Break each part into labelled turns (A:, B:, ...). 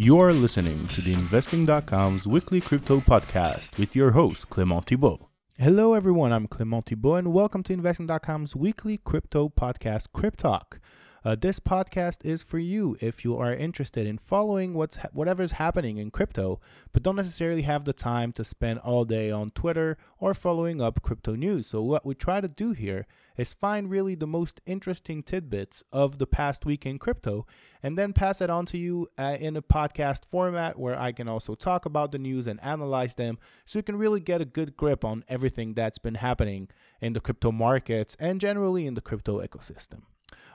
A: You're listening to the Investing.com's weekly crypto podcast with your host, Clement Thibault. Hello, everyone. I'm Clement Thibault, and welcome to Investing.com's weekly crypto podcast, Cryptalk. Uh, this podcast is for you if you are interested in following what's ha- whatever's happening in crypto, but don't necessarily have the time to spend all day on Twitter or following up crypto news. So what we try to do here is find really the most interesting tidbits of the past week in crypto, and then pass it on to you uh, in a podcast format where I can also talk about the news and analyze them, so you can really get a good grip on everything that's been happening in the crypto markets and generally in the crypto ecosystem.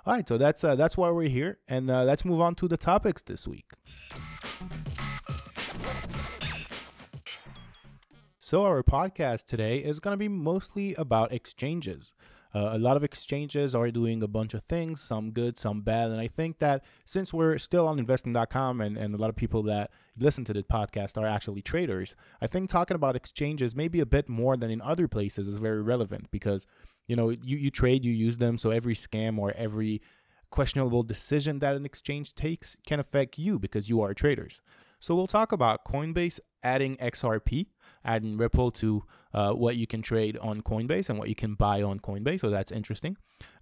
A: All right, so that's uh, that's why we're here, and uh, let's move on to the topics this week. So our podcast today is going to be mostly about exchanges. Uh, a lot of exchanges are doing a bunch of things, some good, some bad. And I think that since we're still on investing.com and, and a lot of people that listen to the podcast are actually traders, I think talking about exchanges maybe a bit more than in other places is very relevant because you know you, you trade you use them so every scam or every questionable decision that an exchange takes can affect you because you are traders so we'll talk about coinbase adding xrp adding ripple to uh, what you can trade on coinbase and what you can buy on coinbase so that's interesting.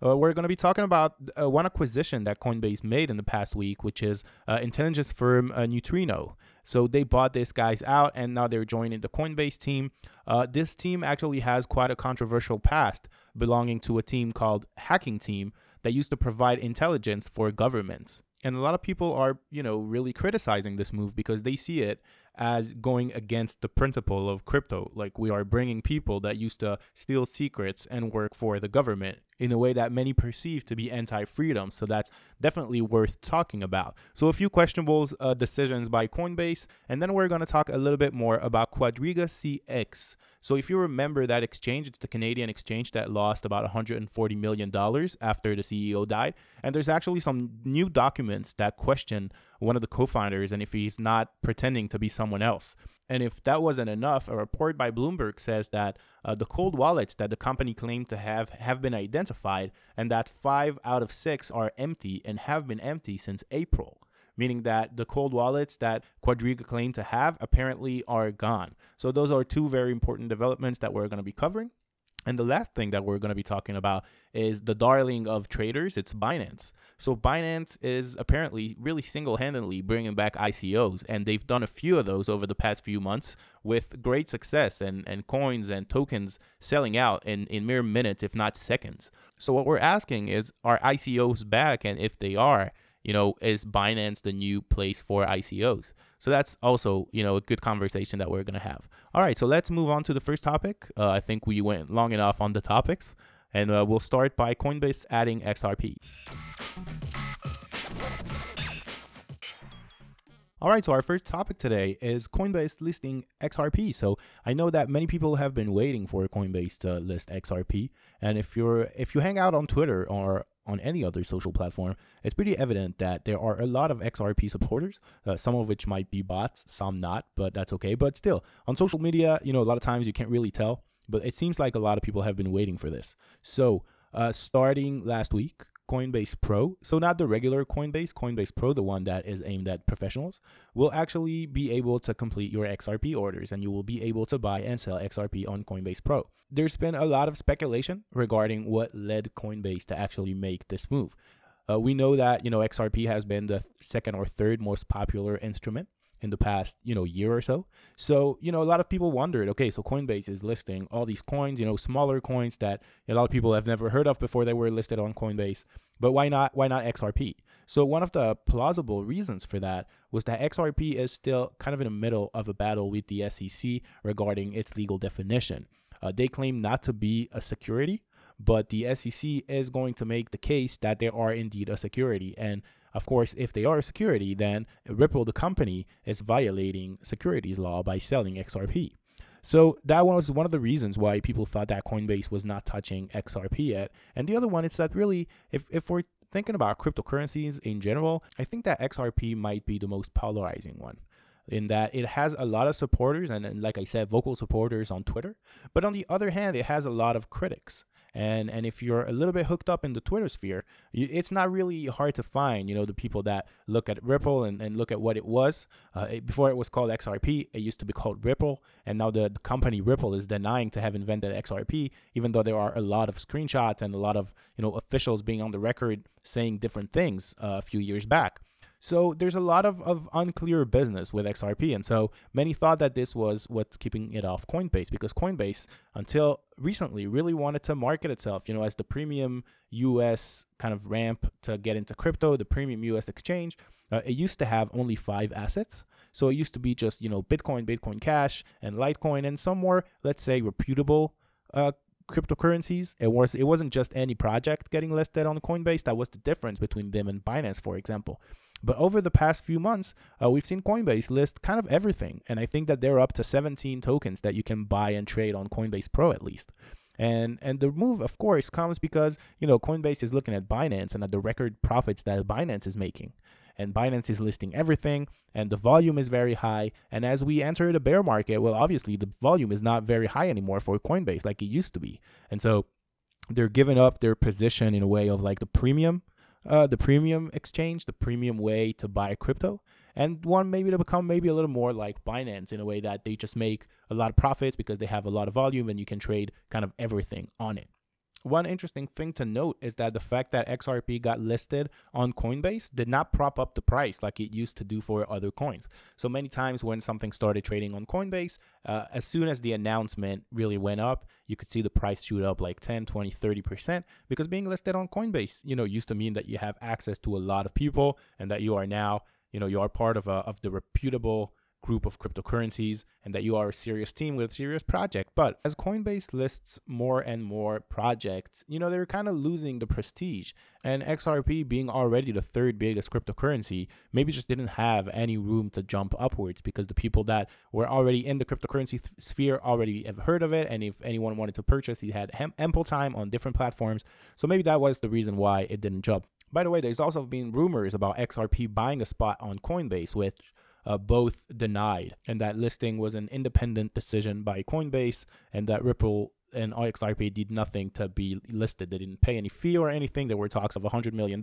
A: Uh, we're going to be talking about uh, one acquisition that coinbase made in the past week which is uh, intelligence firm uh, neutrino. So they bought these guys out and now they're joining the coinbase team. Uh, this team actually has quite a controversial past belonging to a team called Hacking Team that used to provide intelligence for governments. And a lot of people are, you know, really criticizing this move because they see it as going against the principle of crypto. Like we are bringing people that used to steal secrets and work for the government in a way that many perceive to be anti-freedom. So that's definitely worth talking about. So a few questionable uh, decisions by Coinbase, and then we're going to talk a little bit more about Quadriga CX. So if you remember that exchange, it's the Canadian exchange that lost about 140 million dollars after the CEO died, and there's actually some new documents that question one of the co-founders and if he's not pretending to be someone else. And if that wasn't enough, a report by Bloomberg says that uh, the cold wallets that the company claimed to have have been identified, and that five out of six are empty and have been empty since April. Meaning that the cold wallets that Quadriga claimed to have apparently are gone. So, those are two very important developments that we're going to be covering. And the last thing that we're going to be talking about is the darling of traders, it's Binance. So Binance is apparently really single-handedly bringing back ICOs, and they've done a few of those over the past few months with great success and, and coins and tokens selling out in, in mere minutes, if not seconds. So what we're asking is, are ICOs back? And if they are, you know, is Binance the new place for ICOs? So that's also, you know, a good conversation that we're going to have. All right, so let's move on to the first topic. Uh, I think we went long enough on the topics, and uh, we'll start by Coinbase adding XRP. All right, so our first topic today is Coinbase listing XRP. So I know that many people have been waiting for Coinbase to list XRP, and if you're if you hang out on Twitter or on any other social platform, it's pretty evident that there are a lot of XRP supporters, uh, some of which might be bots, some not, but that's okay. But still, on social media, you know, a lot of times you can't really tell, but it seems like a lot of people have been waiting for this. So, uh, starting last week, Coinbase Pro, so not the regular Coinbase, Coinbase Pro, the one that is aimed at professionals, will actually be able to complete your XRP orders and you will be able to buy and sell XRP on Coinbase Pro. There's been a lot of speculation regarding what led Coinbase to actually make this move. Uh, we know that, you know, XRP has been the second or third most popular instrument in the past, you know, year or so. So, you know, a lot of people wondered, okay, so Coinbase is listing all these coins, you know, smaller coins that a lot of people have never heard of before they were listed on Coinbase. But why not why not XRP? So one of the plausible reasons for that was that XRP is still kind of in the middle of a battle with the SEC regarding its legal definition. Uh, they claim not to be a security, but the SEC is going to make the case that they are indeed a security. And of course, if they are a security, then Ripple, the company, is violating securities law by selling XRP. So that was one of the reasons why people thought that Coinbase was not touching XRP yet. And the other one is that really, if, if we're thinking about cryptocurrencies in general, I think that XRP might be the most polarizing one in that it has a lot of supporters and, and like I said, vocal supporters on Twitter. But on the other hand, it has a lot of critics. And and if you're a little bit hooked up in the Twitter sphere, you, it's not really hard to find, you know, the people that look at Ripple and, and look at what it was. Uh, it, before it was called XRP, it used to be called Ripple. And now the, the company Ripple is denying to have invented XRP, even though there are a lot of screenshots and a lot of, you know, officials being on the record saying different things uh, a few years back. So there's a lot of, of unclear business with XRP. And so many thought that this was what's keeping it off Coinbase because Coinbase, until recently, really wanted to market itself, you know, as the premium US kind of ramp to get into crypto, the premium US exchange. Uh, it used to have only five assets. So it used to be just, you know, Bitcoin, Bitcoin Cash, and Litecoin, and some more, let's say, reputable uh, cryptocurrencies. It was it wasn't just any project getting listed on Coinbase. That was the difference between them and Binance, for example. But over the past few months, uh, we've seen Coinbase list kind of everything. And I think that they're up to 17 tokens that you can buy and trade on Coinbase Pro at least. And and the move, of course, comes because you know Coinbase is looking at Binance and at the record profits that Binance is making. And Binance is listing everything, and the volume is very high. And as we enter the bear market, well, obviously the volume is not very high anymore for Coinbase like it used to be. And so they're giving up their position in a way of like the premium uh, the premium exchange, the premium way to buy crypto, and one maybe to become maybe a little more like Binance in a way that they just make a lot of profits because they have a lot of volume and you can trade kind of everything on it. One interesting thing to note is that the fact that XRP got listed on Coinbase did not prop up the price like it used to do for other coins. So many times when something started trading on Coinbase, uh, as soon as the announcement really went up, you could see the price shoot up like 10, 20, 30% because being listed on Coinbase, you know, used to mean that you have access to a lot of people and that you are now, you know, you are part of a, of the reputable group of cryptocurrencies and that you are a serious team with a serious project. But as Coinbase lists more and more projects, you know, they're kind of losing the prestige. And XRP being already the third biggest cryptocurrency, maybe just didn't have any room to jump upwards because the people that were already in the cryptocurrency th- sphere already have heard of it. And if anyone wanted to purchase, he had hem- ample time on different platforms. So maybe that was the reason why it didn't jump. By the way, there's also been rumors about XRP buying a spot on Coinbase, which uh, both denied, and that listing was an independent decision by Coinbase, and that Ripple and XRP did nothing to be listed. They didn't pay any fee or anything. There were talks of $100 million,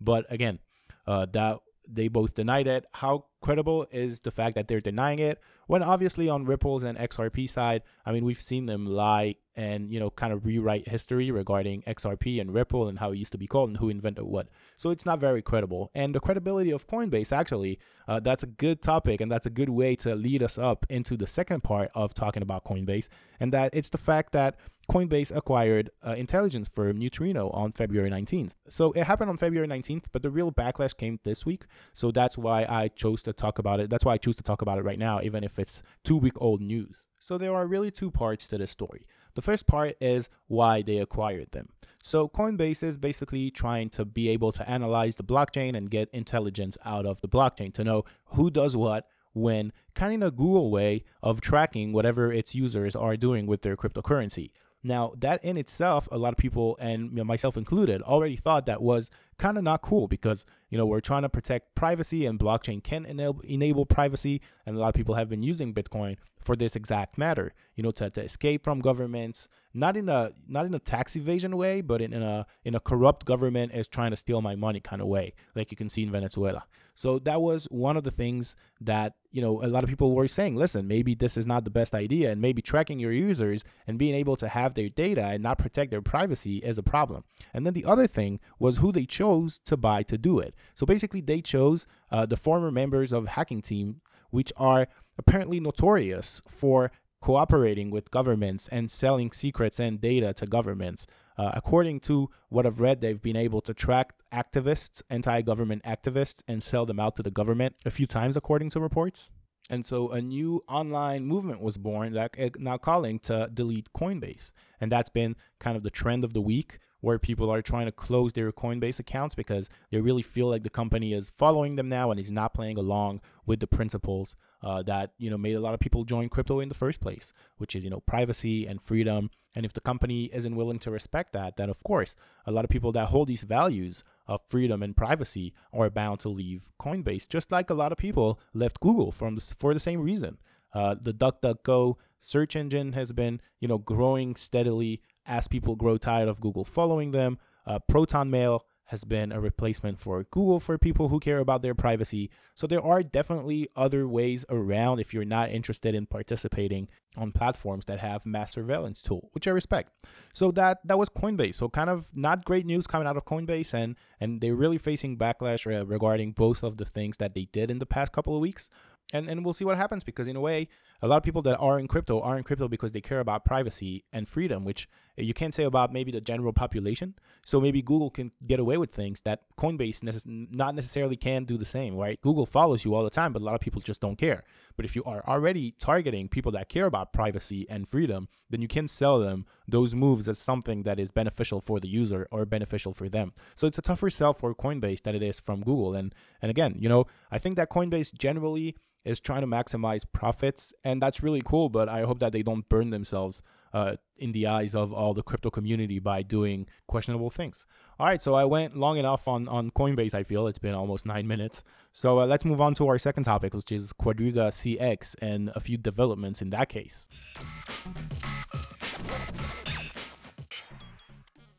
A: but again, uh, that they both denied it. How credible is the fact that they're denying it? When obviously on Ripple's and XRP side, I mean, we've seen them lie and, you know, kind of rewrite history regarding XRP and Ripple and how it used to be called and who invented what. So it's not very credible. And the credibility of Coinbase, actually, uh, that's a good topic and that's a good way to lead us up into the second part of talking about Coinbase. And that it's the fact that Coinbase acquired uh, intelligence firm Neutrino on February 19th. So it happened on February 19th, but the real backlash came this week. So that's why I chose to talk about it. That's why I choose to talk about it right now, even if it's two week old news. So there are really two parts to this story. The first part is why they acquired them. So Coinbase is basically trying to be able to analyze the blockchain and get intelligence out of the blockchain to know who does what when kind of a Google way of tracking whatever its users are doing with their cryptocurrency. Now, that in itself, a lot of people, and you know, myself included, already thought that was kind of not cool because, you know, we're trying to protect privacy and blockchain can enable, enable privacy. And a lot of people have been using Bitcoin for this exact matter, you know, to, to escape from governments, not in a not in a tax evasion way, but in, in a in a corrupt government is trying to steal my money kind of way, like you can see in Venezuela. So that was one of the things that, you know, a lot of people were saying, listen, maybe this is not the best idea and maybe tracking your users and being able to have their data and not protect their privacy is a problem. And then the other thing was who they chose to buy to do it. So basically they chose uh, the former members of hacking team, which are apparently notorious for cooperating with governments and selling secrets and data to governments. Uh, according to what I've read, they've been able to track activists, anti government activists, and sell them out to the government a few times, according to reports. And so a new online movement was born that is now calling to delete Coinbase. And that's been kind of the trend of the week where people are trying to close their Coinbase accounts because they really feel like the company is following them now and is not playing along with the principles uh, that you know made a lot of people join crypto in the first place, which is you know privacy and freedom. And if the company isn't willing to respect that, then of course a lot of people that hold these values of freedom and privacy are bound to leave Coinbase, just like a lot of people left Google from for the same reason. Uh, the DuckDuckGo search engine has been you know growing steadily as people grow tired of Google following them, uh, Proton Mail has been a replacement for Google for people who care about their privacy. So there are definitely other ways around if you're not interested in participating on platforms that have mass surveillance tool, which I respect. So that that was Coinbase. So kind of not great news coming out of Coinbase and and they're really facing backlash regarding both of the things that they did in the past couple of weeks and and we'll see what happens because in a way a lot of people that are in crypto are in crypto because they care about privacy and freedom which you can't say about maybe the general population. So maybe google can get away with things that coinbase necess- not necessarily can do the same right? Google follows you all the time but a lot of people just don't care. But if you are already targeting people that care about privacy and freedom then you can sell them those moves as something that is beneficial for the user or beneficial for them. So it's a tougher sell for coinbase than it is from google. And and again you know i think that coinbase generally is trying to maximize profits, and that's really cool. But I hope that they don't burn themselves uh, in the eyes of all the crypto community by doing questionable things. All right, so I went long enough on on Coinbase. I feel it's been almost nine minutes. So uh, let's move on to our second topic, which is Quadriga CX and a few developments in that case.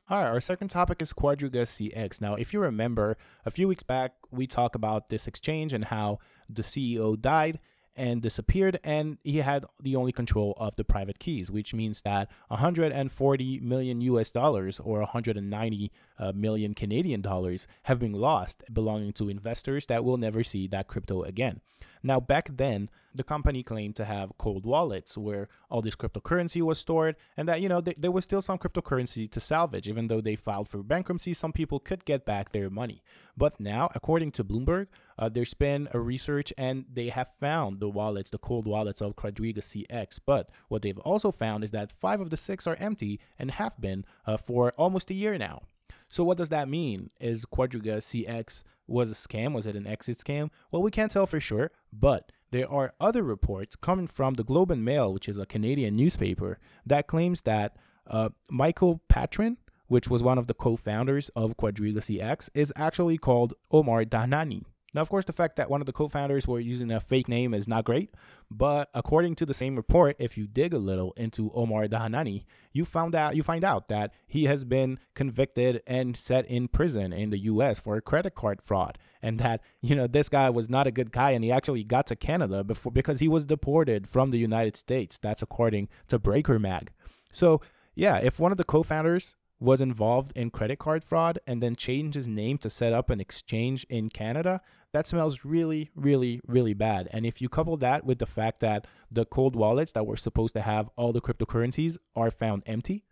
A: All right, our second topic is Quadriga CX. Now, if you remember, a few weeks back, we talked about this exchange and how the CEO died and disappeared, and he had the only control of the private keys, which means that 140 million US dollars or 190 uh, Canadian dollars have been lost, belonging to investors that will never see that crypto again. Now, back then, the company claimed to have cold wallets where all this cryptocurrency was stored, and that, you know, th- there was still some cryptocurrency to salvage. Even though they filed for bankruptcy, some people could get back their money. But now, according to Bloomberg, uh, there's been a research and they have found the wallets, the cold wallets of Quadriga CX. But what they've also found is that five of the six are empty and have been uh, for almost a year now. So what does that mean? Is Quadriga CX was a scam? Was it an exit scam? Well, we can't tell for sure, but there are other reports coming from the Globe and Mail, which is a Canadian newspaper, that claims that uh, Michael Patryn, which was one of the co-founders of Quadriga CX, is actually called Omar Dhanani. Now, of course, the fact that one of the co founders were using a fake name is not great, but according to the same report, if you dig a little into Omar Dahanani, you found out you find out that he has been convicted and set in prison in the US for credit card fraud. And that, you know, this guy was not a good guy and he actually got to Canada before because he was deported from the United States. That's according to Breaker Mag. So yeah, if one of the co-founders was involved in credit card fraud and then changed his name to set up an exchange in Canada, that smells really, really, really bad. And if you couple that with the fact that the cold wallets that were supposed to have all the cryptocurrencies are found empty,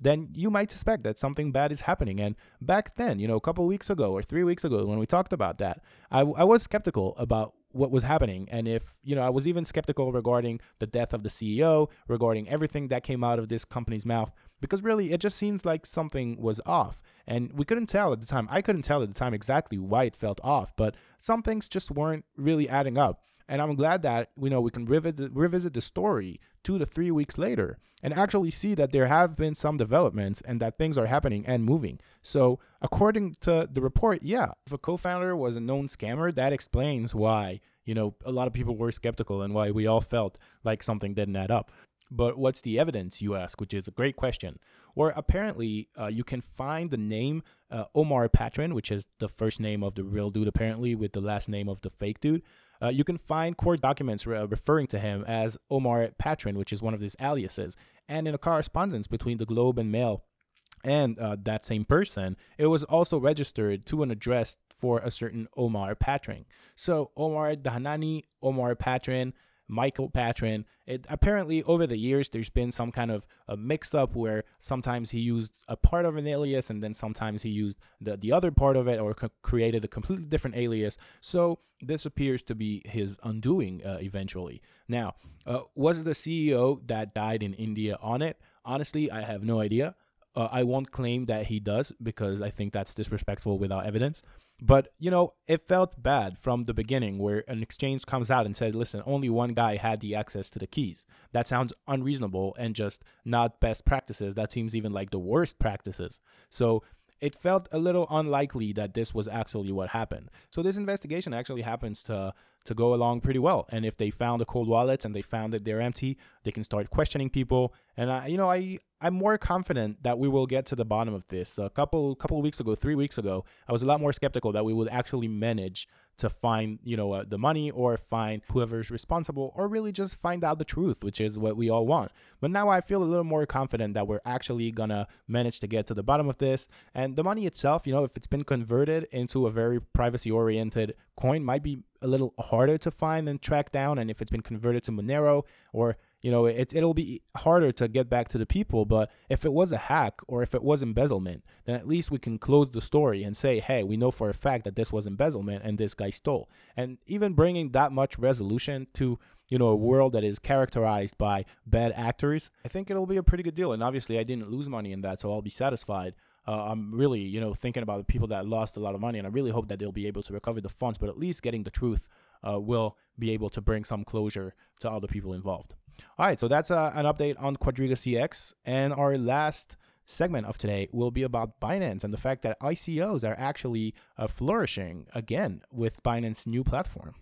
A: then you might suspect that something bad is happening. And back then, you know, a couple weeks ago or three weeks ago, when we talked about that, I, I was skeptical about what was happening. And if, you know, I was even skeptical regarding the death of the CEO, regarding everything that came out of this company's mouth because really it just seems like something was off. And we couldn't tell at the time. I couldn't tell at the time exactly why it felt off but some things just weren't really adding up. And i'm glad that you know we can revisit, the story two to three weeks later and actually see that there have been some developments and that things are happening and moving. So according to the report yeah if a co-founder was a known scammer that explains why you know a lot of people were skeptical and why we all felt like something didn't add up but what's the evidence, you ask, which is a great question. Or apparently, uh, you can find the name uh, Omar Patryn, which is the first name of the real dude, apparently, with the last name of the fake dude. Uh, you can find court documents re- referring to him as Omar Patryn, which is one of his aliases. And in a correspondence between the Globe and Mail and uh, that same person, it was also registered to an address for a certain Omar Patryn. So Omar Dahanani, Omar Patryn, Michael Patryn. It, apparently, over the years, there's been some kind of a mix up where sometimes he used a part of an alias and then sometimes he used the, the other part of it or co- created a completely different alias. So, this appears to be his undoing uh, eventually. Now, uh, was the CEO that died in India on it? Honestly, I have no idea. Uh, I won't claim that he does because I think that's disrespectful without evidence. But, you know, it felt bad from the beginning where an exchange comes out and says, listen, only one guy had the access to the keys. That sounds unreasonable and just not best practices. That seems even like the worst practices. So it felt a little unlikely that this was actually what happened. So this investigation actually happens to to go along pretty well. And if they found the cold wallets and they found that they're empty, they can start questioning people. And I, you know, I I'm more confident that we will get to the bottom of this. A couple couple weeks ago, three weeks ago, I was a lot more skeptical that we would actually manage to find you know uh, the money or find whoever's responsible or really just find out the truth which is what we all want. But now i feel a little more confident that we're actually gonna manage to get to the bottom of this. And the money itself you know if it's been converted into a very privacy oriented coin might be a little harder to find and track down. And if it's been converted to monero or you know it, it'll be harder to get back to the people but if it was a hack or if it was embezzlement then at least we can close the story and say hey we know for a fact that this was embezzlement and this guy stole and even bringing that much resolution to you know a world that is characterized by bad actors i think it'll be a pretty good deal and obviously i didn't lose money in that so i'll be satisfied uh, I'm really, you know, thinking about the people that lost a lot of money, and I really hope that they'll be able to recover the funds. But at least getting the truth uh, will be able to bring some closure to all the people involved. All right, so that's uh, an update on Quadriga CX. And our last segment of today will be about Binance and the fact that ICOs are actually uh, flourishing again with Binance's new platform.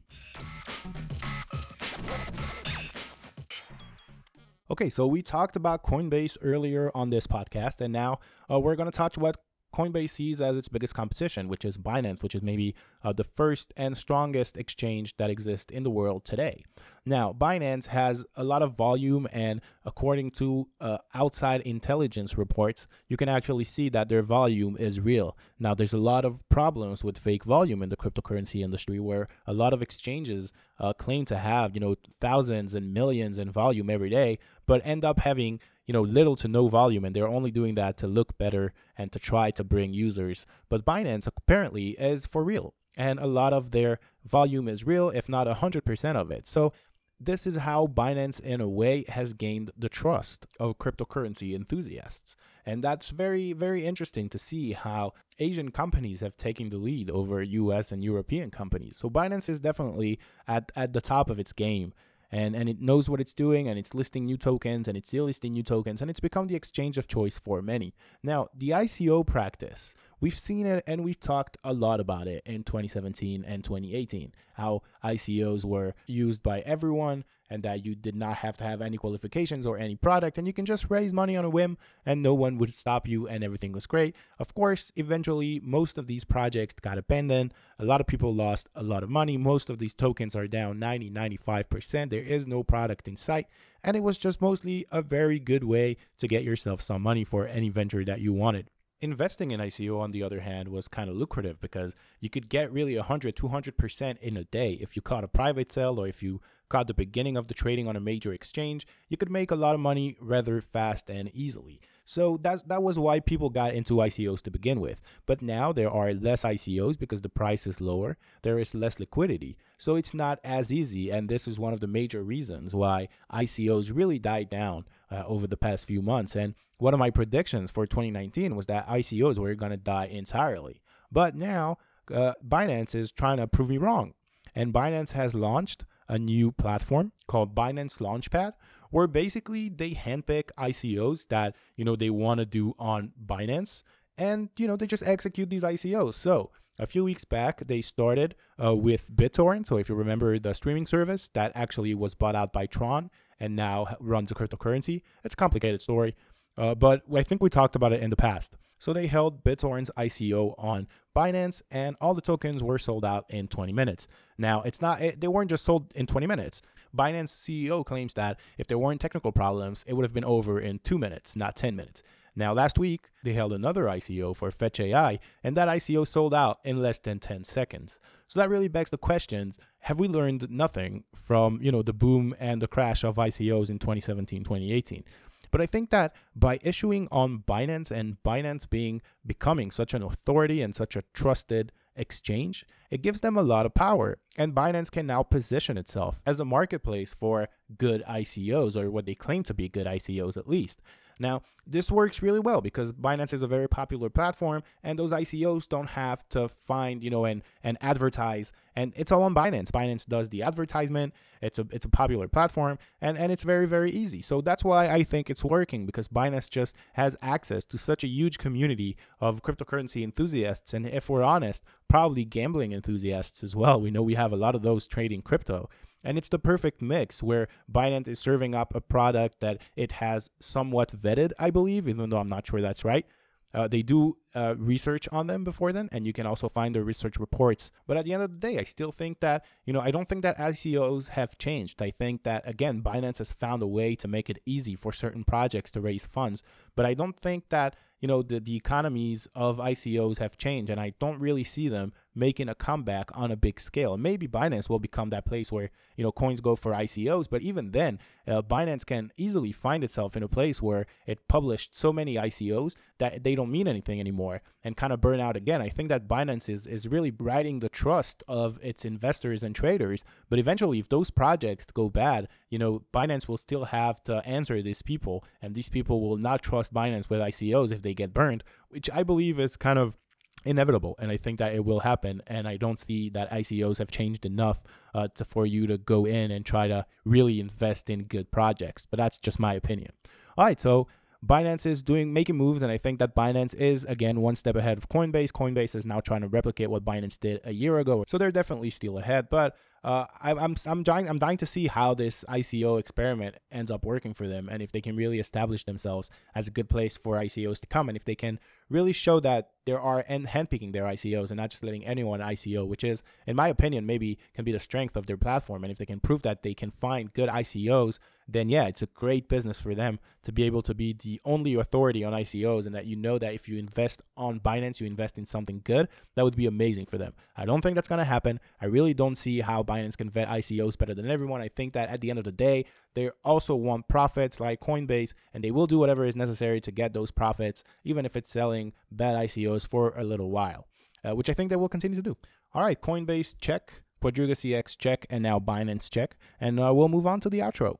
A: Okay, so we talked about Coinbase earlier on this podcast, and now uh, we're going to touch what Coinbase sees as its biggest competition, which is Binance, which is maybe uh, the first and strongest exchange that exists in the world today. Now, Binance has a lot of volume, and according to uh, outside intelligence reports, you can actually see that their volume is real. Now, there's a lot of problems with fake volume in the cryptocurrency industry, where a lot of exchanges uh, claim to have, you know, thousands and millions in volume every day, but end up having you know little to no volume and they're only doing that to look better and to try to bring users but binance apparently is for real and a lot of their volume is real if not 100% of it so this is how Binance, in a way, has gained the trust of cryptocurrency enthusiasts. And that's very, very interesting to see how Asian companies have taken the lead over US and European companies. So Binance is definitely at, at the top of its game and and it knows what it's doing and it's listing new tokens and it's delisting new tokens and it's become the exchange of choice for many. Now, the ICO practice, we've seen it and we've talked a lot about it in 2017 and 2018, how ICOs were used by everyone and that you did not have to have any qualifications or any product and you can just raise money on a whim and no one would stop you and everything was great. Of course, eventually most of these projects got abandoned. A lot of people lost a lot of money. Most of these tokens are down 90, 95%. There is no product in sight. And it was just mostly a very good way to get yourself some money for any venture that you wanted. Investing in ICO, on the other hand, was kind of lucrative because you could get really 100, 200% in a day. If you caught a private sale or if you caught the beginning of the trading on a major exchange, you could make a lot of money rather fast and easily. So that's that was why people got into ICOs to begin with. But now there are less ICOs because the price is lower. There is less liquidity. So it's not as easy and this is one of the major reasons why ICOs really died down uh, over the past few months and one of my predictions for 2019 was that ICOs were going to die entirely. But now uh, Binance is trying to prove me wrong. And Binance has launched a new platform called Binance Launchpad, where basically they handpick ICOs that you know they want to do on Binance, and you know they just execute these ICOs. So a few weeks back, they started uh, with BitTorrent. So if you remember the streaming service that actually was bought out by Tron and now runs a cryptocurrency, it's a complicated story. Uh, but I think we talked about it in the past. So they held BitTorrent's ICO on Binance, and all the tokens were sold out in 20 minutes. Now, it's not it, they weren't just sold in 20 minutes. Binance CEO claims that if there weren't technical problems, it would have been over in two minutes, not 10 minutes. Now, last week they held another ICO for Fetch AI, and that ICO sold out in less than 10 seconds. So that really begs the questions: Have we learned nothing from you know the boom and the crash of ICOs in 2017, 2018? But I think that by issuing on Binance and Binance being becoming such an authority and such a trusted exchange, it gives them a lot of power. And Binance can now position itself as a marketplace for good ICOs or what they claim to be good ICOs at least. Now, this works really well because Binance is a very popular platform and those ICOs don't have to find, you know, and and advertise and it's all on Binance. Binance does the advertisement. It's a it's a popular platform and and it's very very easy. So that's why I think it's working because Binance just has access to such a huge community of cryptocurrency enthusiasts and if we're honest, probably gambling enthusiasts as well. We know we have a lot of those trading crypto. And it's the perfect mix where Binance is serving up a product that it has somewhat vetted, I believe, even though I'm not sure that's right. Uh, they do uh, research on them before then, and you can also find the research reports. But at the end of the day, I still think that, you know, I don't think that ICOs have changed. I think that, again, Binance has found a way to make it easy for certain projects to raise funds. But I don't think that you know, the, the economies of ICOs have changed, and I don't really see them making a comeback on a big scale. maybe Binance will become that place where, you know, coins go for ICOs, but even then, uh, Binance can easily find itself in a place where it published so many ICOs that they don't mean anything anymore and kind of burn out again. I think that Binance is, is really riding the trust of its investors and traders, but eventually, if those projects go bad, you know, Binance will still have to answer these people, and these people will not trust Binance with ICOs if they get burned, which I believe is kind of inevitable and i think that it will happen and i don't see that icos have changed enough uh, to, for you to go in and try to really invest in good projects but that's just my opinion. All right so binance is doing making moves and i think that binance is again one step ahead of coinbase. Coinbase is now trying to replicate what binance did a year ago so they're definitely still ahead but uh, I, I'm I'm dying I'm dying to see how this ICO experiment ends up working for them, and if they can really establish themselves as a good place for ICOs to come, and if they can really show that there are and handpicking their ICOs and not just letting anyone ICO, which is, in my opinion, maybe can be the strength of their platform. And if they can prove that they can find good ICOs, then yeah, it's a great business for them to be able to be the only authority on ICOs and that you know that if you invest on Binance, you invest in something good, that would be amazing for them. I don't think that's going to happen. I really don't see how Binance can vet ICOs better than everyone. I think that at the end of the day, they also want profits like Coinbase, and they will do whatever is necessary to get those profits, even if it's selling bad ICOs for a little while, uh, which I think they will continue to do. All right, Coinbase check, Quadriga CX check, and now Binance check. And uh, we'll move on to the outro.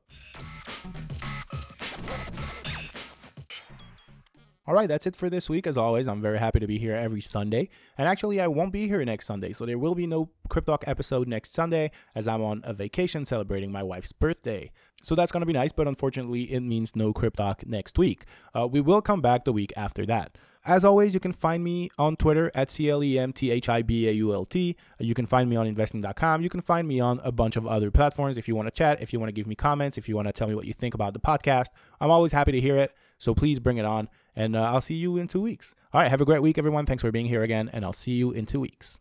A: All right, that's it for this week. As always, I'm very happy to be here every Sunday. And actually, I won't be here next Sunday, so there will be no Cryptalk episode next Sunday as I'm on a vacation celebrating my wife's birthday. So that's going to be nice, but unfortunately, it means no Cryptalk next week. Uh, we will come back the week after that. As always, you can find me on Twitter at CLEMTHIBAULT. You can find me on investing.com. You can find me on a bunch of other platforms if you want to chat, if you want to give me comments, if you want to tell me what you think about the podcast. I'm always happy to hear it. So please bring it on. And uh, I'll see you in two weeks. All right. Have a great week, everyone. Thanks for being here again. And I'll see you in two weeks.